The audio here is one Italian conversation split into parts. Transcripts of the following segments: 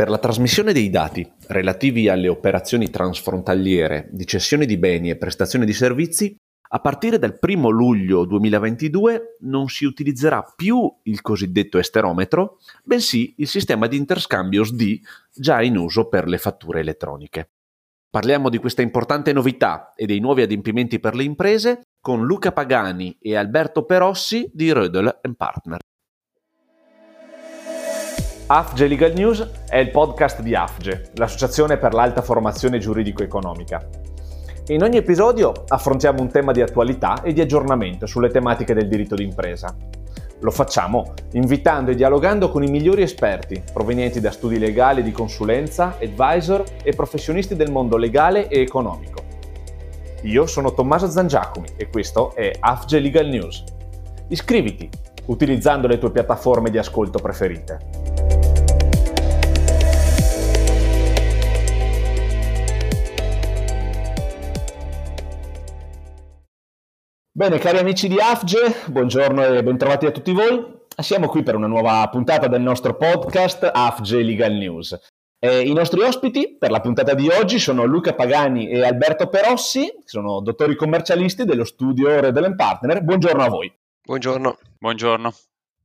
Per la trasmissione dei dati relativi alle operazioni transfrontaliere di cessione di beni e prestazione di servizi, a partire dal 1 luglio 2022 non si utilizzerà più il cosiddetto esterometro, bensì il sistema di interscambio SD già in uso per le fatture elettroniche. Parliamo di questa importante novità e dei nuovi adempimenti per le imprese con Luca Pagani e Alberto Perossi di Rödel Partner. AFGE Legal News è il podcast di AFGE, l'Associazione per l'Alta Formazione Giuridico-Economica. In ogni episodio affrontiamo un tema di attualità e di aggiornamento sulle tematiche del diritto d'impresa. Lo facciamo invitando e dialogando con i migliori esperti provenienti da studi legali di consulenza, advisor e professionisti del mondo legale e economico. Io sono Tommaso Zangiacomi e questo è AFGE Legal News. Iscriviti utilizzando le tue piattaforme di ascolto preferite. Bene, cari amici di AFGE, buongiorno e bentrovati a tutti voi. Siamo qui per una nuova puntata del nostro podcast AFGE Legal News. E I nostri ospiti per la puntata di oggi sono Luca Pagani e Alberto Perossi, che sono dottori commercialisti dello studio Redel Partner. Buongiorno a voi. Buongiorno. Buongiorno.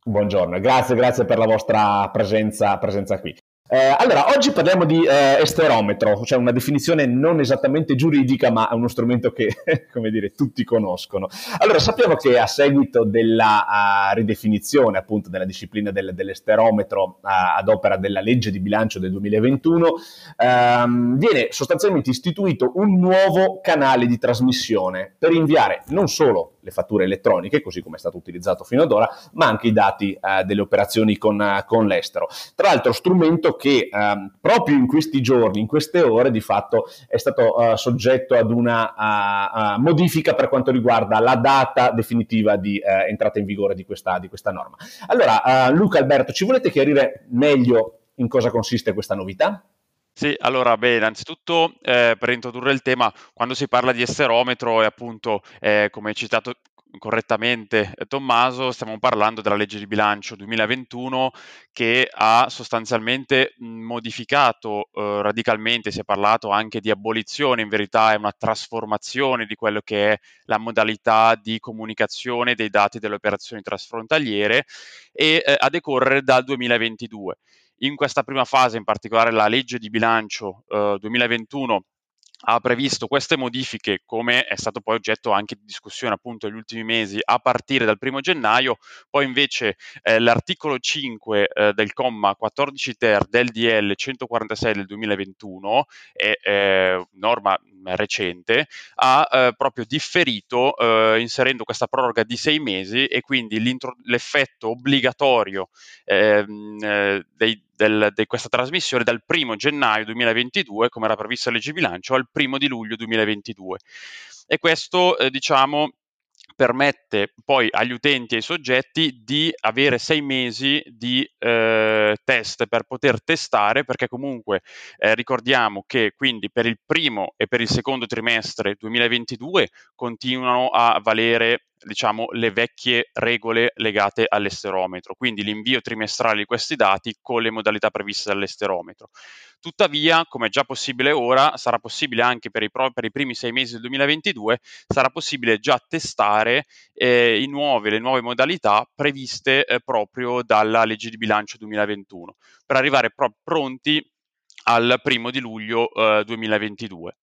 Buongiorno, grazie, grazie per la vostra presenza, presenza qui. Eh, allora, oggi parliamo di eh, esterometro, cioè una definizione non esattamente giuridica, ma è uno strumento che, come dire, tutti conoscono. Allora, sappiamo che a seguito della uh, ridefinizione appunto della disciplina del, dell'esterometro uh, ad opera della legge di bilancio del 2021, um, viene sostanzialmente istituito un nuovo canale di trasmissione per inviare non solo le fatture elettroniche, così come è stato utilizzato fino ad ora, ma anche i dati uh, delle operazioni con, con l'estero. Tra l'altro, strumento che ehm, proprio in questi giorni, in queste ore, di fatto è stato uh, soggetto ad una uh, modifica per quanto riguarda la data definitiva di eh, entrata in vigore di questa, di questa norma. Allora, Luca Alberto, ci volete chiarire meglio in cosa consiste questa novità? Sì, allora, beh, innanzitutto eh, per introdurre il tema, quando si parla di esterometro è appunto, eh, come hai citato correttamente eh, Tommaso, stiamo parlando della legge di bilancio 2021 che ha sostanzialmente modificato eh, radicalmente, si è parlato anche di abolizione, in verità è una trasformazione di quello che è la modalità di comunicazione dei dati delle operazioni trasfrontaliere e eh, a decorrere dal 2022. In questa prima fase, in particolare la legge di bilancio eh, 2021 ha previsto queste modifiche, come è stato poi oggetto anche di discussione appunto negli ultimi mesi, a partire dal primo gennaio, poi invece eh, l'articolo 5 eh, del comma 14 ter del DL 146 del 2021, è eh, norma recente, ha eh, proprio differito eh, inserendo questa proroga di sei mesi e quindi l'effetto obbligatorio ehm, eh, dei del, di questa trasmissione dal 1 gennaio 2022, come era previsto a legge bilancio, al 1 di luglio 2022. E questo, eh, diciamo, permette poi agli utenti e ai soggetti di avere sei mesi di eh, test per poter testare, perché comunque eh, ricordiamo che quindi per il primo e per il secondo trimestre 2022 continuano a valere diciamo, le vecchie regole legate all'esterometro, quindi l'invio trimestrale di questi dati con le modalità previste dall'esterometro. Tuttavia, come è già possibile ora, sarà possibile anche per i, pro- per i primi sei mesi del 2022, sarà possibile già testare eh, nuovi, le nuove modalità previste eh, proprio dalla legge di bilancio 2021, per arrivare pro- pronti al primo di luglio eh, 2022.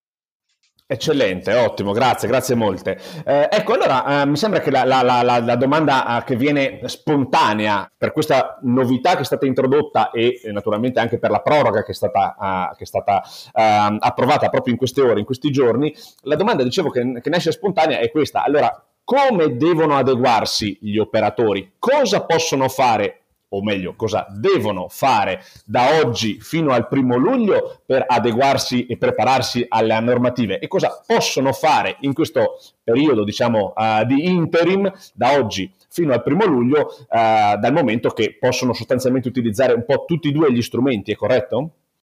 Eccellente, ottimo, grazie, grazie molte. Eh, ecco, allora eh, mi sembra che la, la, la, la domanda eh, che viene spontanea per questa novità che è stata introdotta e eh, naturalmente anche per la proroga che è stata, uh, che è stata approvata proprio in queste ore, in questi giorni, la domanda, dicevo, che, che nasce spontanea è questa. Allora, come devono adeguarsi gli operatori? Cosa possono fare o meglio, cosa devono fare da oggi fino al primo luglio per adeguarsi e prepararsi alle normative e cosa possono fare in questo periodo, diciamo, uh, di interim da oggi fino al primo luglio, uh, dal momento che possono sostanzialmente utilizzare un po' tutti e due gli strumenti, è corretto?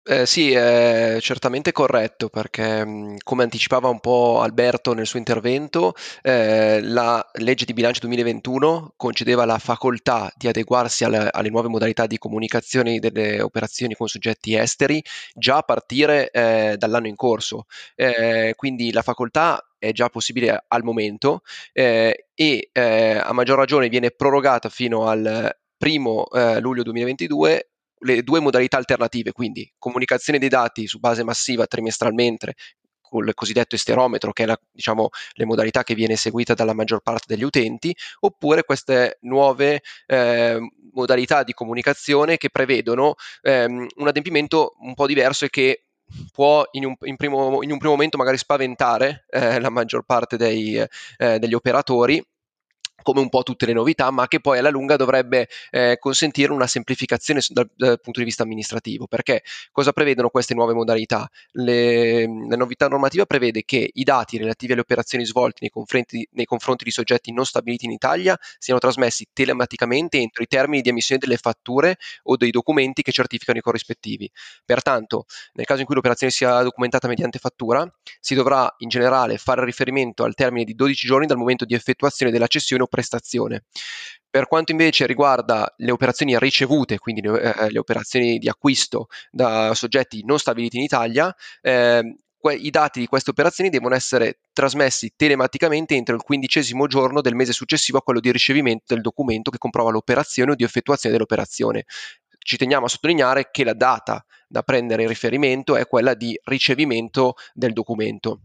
Eh, sì, è certamente corretto perché, mh, come anticipava un po' Alberto nel suo intervento, eh, la legge di bilancio 2021 concedeva la facoltà di adeguarsi alle, alle nuove modalità di comunicazione delle operazioni con soggetti esteri già a partire eh, dall'anno in corso. Eh, quindi la facoltà è già possibile al momento eh, e eh, a maggior ragione viene prorogata fino al primo luglio 2022 le due modalità alternative, quindi comunicazione dei dati su base massiva trimestralmente con il cosiddetto esterometro, che è la, diciamo, le modalità che viene seguita dalla maggior parte degli utenti, oppure queste nuove eh, modalità di comunicazione che prevedono ehm, un adempimento un po' diverso e che può in un, in primo, in un primo momento magari spaventare eh, la maggior parte dei, eh, degli operatori come un po' tutte le novità, ma che poi alla lunga dovrebbe eh, consentire una semplificazione dal, dal, punto di vista amministrativo. Perché cosa prevedono queste nuove modalità? Le, la novità normativa prevede che i dati relativi alle operazioni svolte nei confronti, nei confronti, di soggetti non stabiliti in Italia siano trasmessi telematicamente entro i termini di emissione delle fatture o dei documenti che certificano i corrispettivi. Pertanto, nel caso in cui l'operazione sia documentata mediante fattura, si dovrà in generale fare riferimento al termine di 12 giorni dal momento di effettuazione della cessione prestazione. Per quanto invece riguarda le operazioni ricevute, quindi le, eh, le operazioni di acquisto da soggetti non stabiliti in Italia, eh, i dati di queste operazioni devono essere trasmessi telematicamente entro il quindicesimo giorno del mese successivo a quello di ricevimento del documento che comprova l'operazione o di effettuazione dell'operazione. Ci teniamo a sottolineare che la data da prendere in riferimento è quella di ricevimento del documento.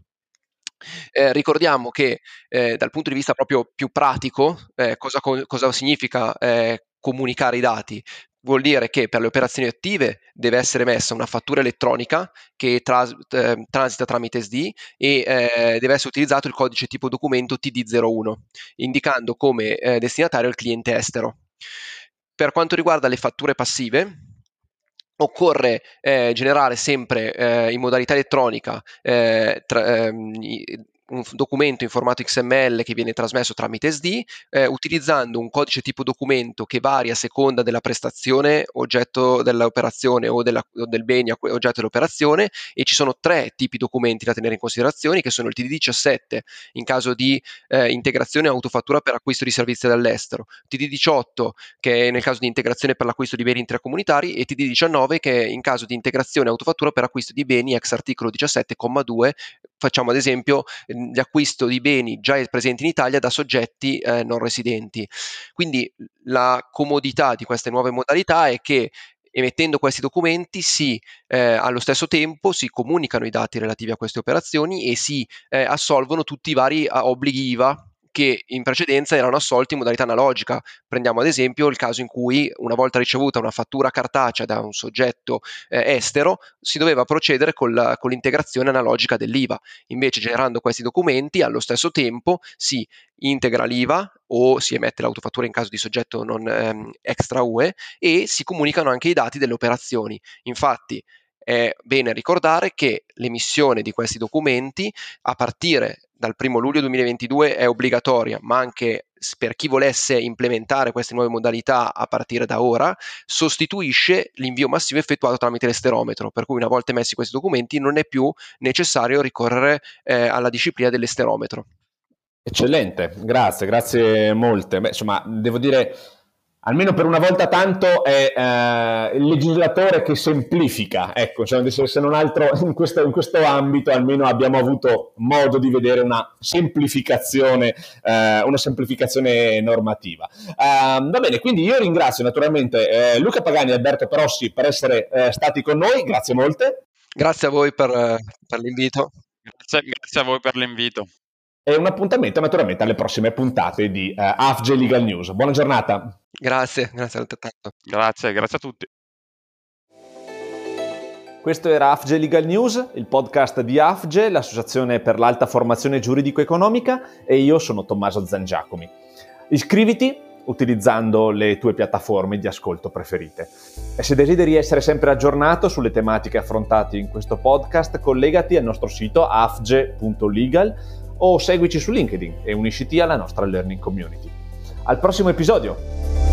Eh, ricordiamo che eh, dal punto di vista proprio più pratico, eh, cosa, cosa, significa eh, comunicare i dati? Vuol dire che per le operazioni attive deve essere messa una fattura elettronica che tras- ehm, transita tramite SD e eh, deve essere utilizzato il codice tipo documento TD01, indicando come eh, destinatario il cliente estero. Per quanto riguarda le fatture passive, occorre eh, generare sempre eh, in modalità elettronica eh, tra, ehm, un documento in formato XML che viene trasmesso tramite SD, eh, utilizzando un codice tipo documento che varia a seconda della prestazione oggetto dell'operazione o, della, o del bene oggetto dell'operazione e ci sono tre tipi documenti da tenere in considerazione che sono il TD17 in caso di eh, integrazione autofattura per acquisto di servizi dall'estero, TD18 che è nel caso di integrazione per l'acquisto di beni intracomunitari e TD19 che è in caso di integrazione autofattura per acquisto di beni ex articolo 17,2 facciamo ad esempio di acquisto di beni già presenti in Italia da soggetti eh, non residenti. Quindi la comodità di queste nuove modalità è che emettendo questi documenti si eh, allo stesso tempo si comunicano i dati relativi a queste operazioni e si eh, assolvono tutti i vari obblighi IVA che in precedenza erano assolti in modalità analogica. Prendiamo ad esempio il caso in cui una volta ricevuta una fattura cartacea da un soggetto eh, estero si doveva procedere con, la, con l'integrazione analogica dell'IVA. Invece generando questi documenti allo stesso tempo si integra l'IVA o si emette l'autofattura in caso di soggetto non ehm, extra UE e si comunicano anche i dati delle operazioni. Infatti è bene ricordare che l'emissione di questi documenti a partire dal 1 luglio 2022 è obbligatoria, ma anche per chi volesse implementare queste nuove modalità a partire da ora, sostituisce l'invio massivo effettuato tramite l'esterometro, per cui una volta emessi questi documenti non è più necessario ricorrere eh, alla disciplina dell'esterometro. Eccellente, grazie, grazie molte. Beh, insomma, devo dire almeno per una volta tanto è eh, il legislatore che semplifica, ecco, cioè, se non altro in questo, in questo, ambito almeno abbiamo avuto modo di vedere una semplificazione, eh, una semplificazione normativa. Uh, va bene, quindi io ringrazio naturalmente eh, Luca Pagani e Alberto Perossi per essere eh, stati con noi, grazie molte. Grazie a voi per, per l'invito. Grazie, grazie a voi per l'invito e un appuntamento naturalmente alle prossime puntate di uh, AFG Legal News. Buona giornata. Grazie, grazie altrettanto. Grazie, grazie a tutti. Questo era AFGE Legal News, il podcast di AFGE, l'associazione per l'alta formazione giuridico-economica, e io sono Tommaso Zangiacomi. Iscriviti utilizzando le tue piattaforme di ascolto preferite. E se desideri essere sempre aggiornato sulle tematiche affrontate in questo podcast, collegati al nostro sito afge.legal o seguici su LinkedIn e unisciti alla nostra learning community. Al prossimo episodio!